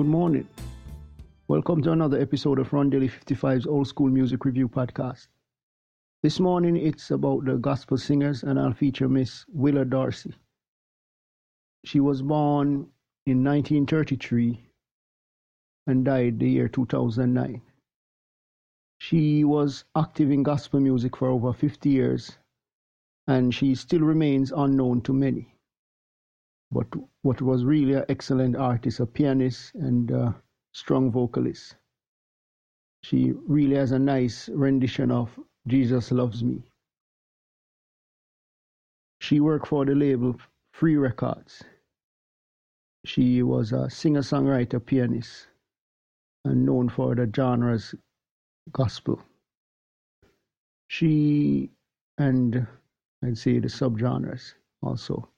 Good morning. Welcome to another episode of Rondelle55's Old School Music Review Podcast. This morning it's about the gospel singers and I'll feature Miss Willa Dorsey. She was born in 1933 and died the year 2009. She was active in gospel music for over 50 years and she still remains unknown to many. But what was really an excellent artist, a pianist and a strong vocalist. She really has a nice rendition of Jesus Loves Me. She worked for the label Free Records. She was a singer songwriter pianist and known for the genres gospel. She and I'd say the subgenres also.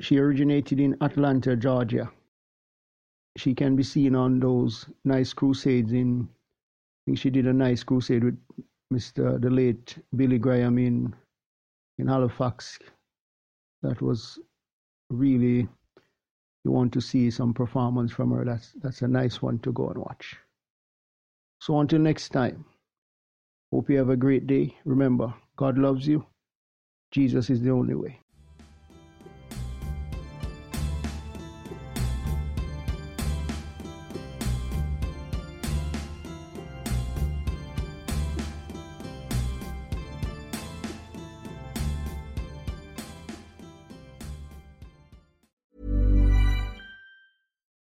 She originated in Atlanta, Georgia. She can be seen on those nice crusades in I think she did a nice crusade with Mr. the late Billy Graham in in Halifax. That was really you want to see some performance from her. That's that's a nice one to go and watch. So until next time, hope you have a great day. Remember, God loves you. Jesus is the only way.